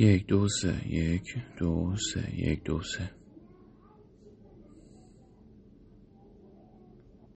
یک دو سه یک دو سه یک دو سه.